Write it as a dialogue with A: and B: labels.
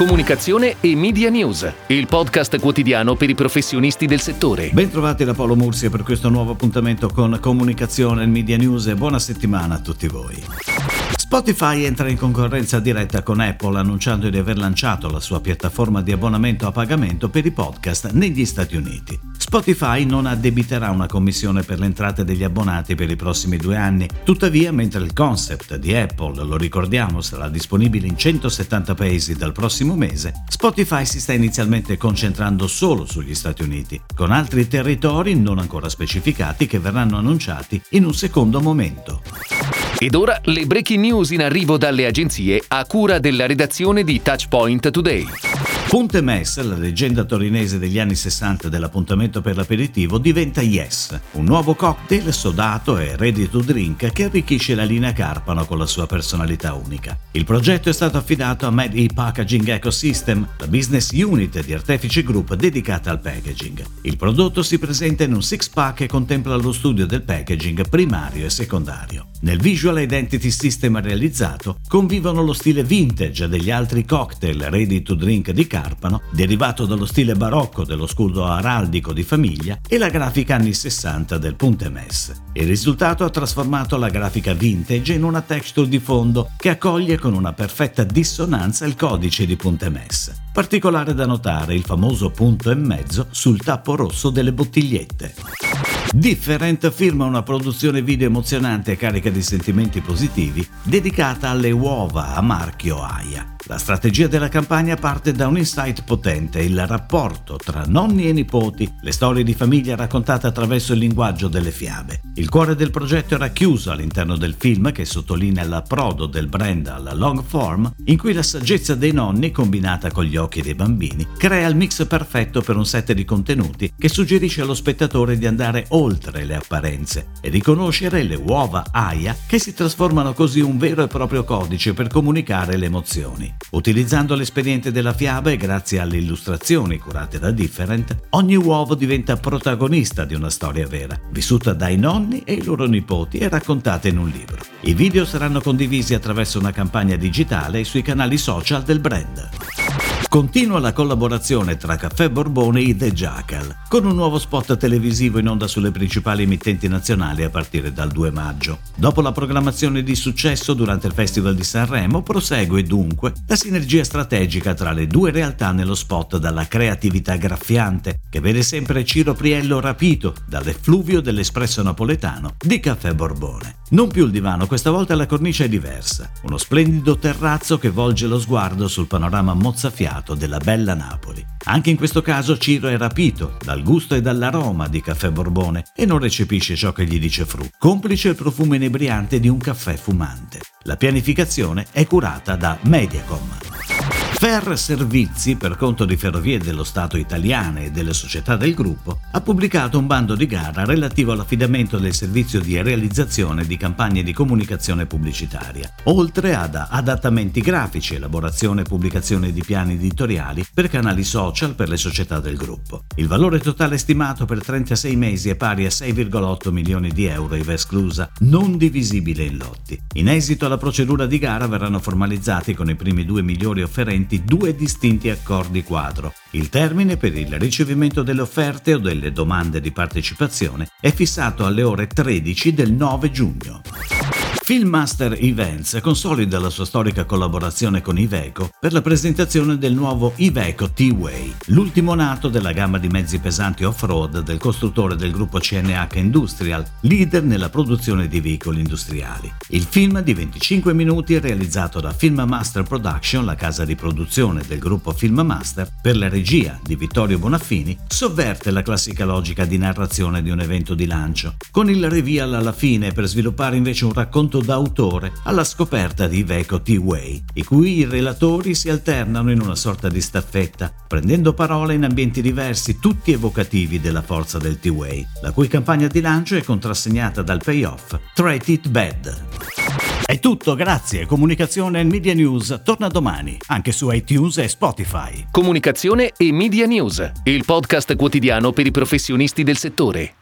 A: Comunicazione e Media News, il podcast quotidiano per i professionisti del settore.
B: Bentrovati da Paolo Mursia per questo nuovo appuntamento con Comunicazione e Media News e buona settimana a tutti voi. Spotify entra in concorrenza diretta con Apple annunciando di aver lanciato la sua piattaforma di abbonamento a pagamento per i podcast negli Stati Uniti. Spotify non addebiterà una commissione per le entrate degli abbonati per i prossimi due anni, tuttavia mentre il concept di Apple, lo ricordiamo, sarà disponibile in 170 paesi dal prossimo mese, Spotify si sta inizialmente concentrando solo sugli Stati Uniti, con altri territori non ancora specificati che verranno annunciati in un secondo momento.
A: Ed ora le breaking news in arrivo dalle agenzie a cura della redazione di Touchpoint Today.
B: Ponte Mess, la leggenda torinese degli anni 60 dell'appuntamento per l'aperitivo, diventa Yes, un nuovo cocktail sodato e ready to drink che arricchisce la linea Carpano con la sua personalità unica. Il progetto è stato affidato a Made E Packaging Ecosystem, la business unit di Artefici Group dedicata al packaging. Il prodotto si presenta in un six-pack e contempla lo studio del packaging primario e secondario. Nel Visual Identity System realizzato convivono lo stile vintage degli altri cocktail ready to drink di Carpano, derivato dallo stile barocco dello scudo araldico di famiglia e la grafica anni 60 del Punte Mess. Il risultato ha trasformato la grafica vintage in una texture di fondo che accoglie con una perfetta dissonanza il codice di Punte Mess. Particolare da notare il famoso punto e mezzo sul tappo rosso delle bottigliette. Different firma una produzione video emozionante e carica di sentimenti positivi dedicata alle uova a marchio Aya. La strategia della campagna parte da un insight potente, il rapporto tra nonni e nipoti, le storie di famiglia raccontate attraverso il linguaggio delle fiabe. Il cuore del progetto era chiuso all'interno del film che sottolinea l'approdo del brand alla long form, in cui la saggezza dei nonni, combinata con gli occhi dei bambini, crea il mix perfetto per un set di contenuti che suggerisce allo spettatore di andare oltre le apparenze e riconoscere le uova Aya che si trasformano così in un vero e proprio codice per comunicare le emozioni. Utilizzando l'espediente della fiaba e grazie alle illustrazioni curate da Different, ogni uovo diventa protagonista di una storia vera, vissuta dai nonni e i loro nipoti e raccontata in un libro. I video saranno condivisi attraverso una campagna digitale sui canali social del brand. Continua la collaborazione tra Caffè Borbone e The Jackal, con un nuovo spot televisivo in onda sulle principali emittenti nazionali a partire dal 2 maggio. Dopo la programmazione di successo durante il Festival di Sanremo, prosegue dunque la sinergia strategica tra le due realtà nello spot dalla creatività graffiante, che vede sempre Ciro Priello rapito dall'effluvio dell'espresso napoletano di Caffè Borbone. Non più il divano, questa volta la cornice è diversa, uno splendido terrazzo che volge lo sguardo sul panorama mozzafiato della bella Napoli. Anche in questo caso Ciro è rapito dal gusto e dall'aroma di caffè Borbone e non recepisce ciò che gli dice Fru, complice il profumo inebriante di un caffè fumante. La pianificazione è curata da Mediacom. Fer Servizi, per conto di Ferrovie dello Stato italiane e delle società del gruppo, ha pubblicato un bando di gara relativo all'affidamento del servizio di realizzazione di campagne di comunicazione pubblicitaria, oltre ad adattamenti grafici, elaborazione e pubblicazione di piani editoriali per canali social per le società del gruppo. Il valore totale stimato per 36 mesi è pari a 6,8 milioni di euro IVA esclusa, non divisibile in lotti. In esito alla procedura di gara verranno formalizzati con i primi due migliori offerenti vigenti due distinti accordi quadro. Il termine per il ricevimento delle offerte o delle domande di partecipazione è fissato alle ore 13 del 9 giugno. Filmmaster Events consolida la sua storica collaborazione con Iveco per la presentazione del nuovo Iveco T-Way, l'ultimo nato della gamma di mezzi pesanti off-road del costruttore del gruppo CNH Industrial, leader nella produzione di veicoli industriali. Il film di 25 minuti realizzato da Filmmaster Production, la casa di produzione del gruppo Filmmaster, per la regia di Vittorio Bonaffini, sovverte la classica logica di narrazione di un evento di lancio, con il reveal alla fine per sviluppare invece un racconto d'autore alla scoperta di Iveco T-Way, i cui relatori si alternano in una sorta di staffetta, prendendo parola in ambienti diversi, tutti evocativi della forza del T-Way, la cui campagna di lancio è contrassegnata dal payoff Treat It Bad. È tutto, grazie. Comunicazione e Media News torna domani, anche su iTunes e Spotify.
A: Comunicazione e Media News, il podcast quotidiano per i professionisti del settore.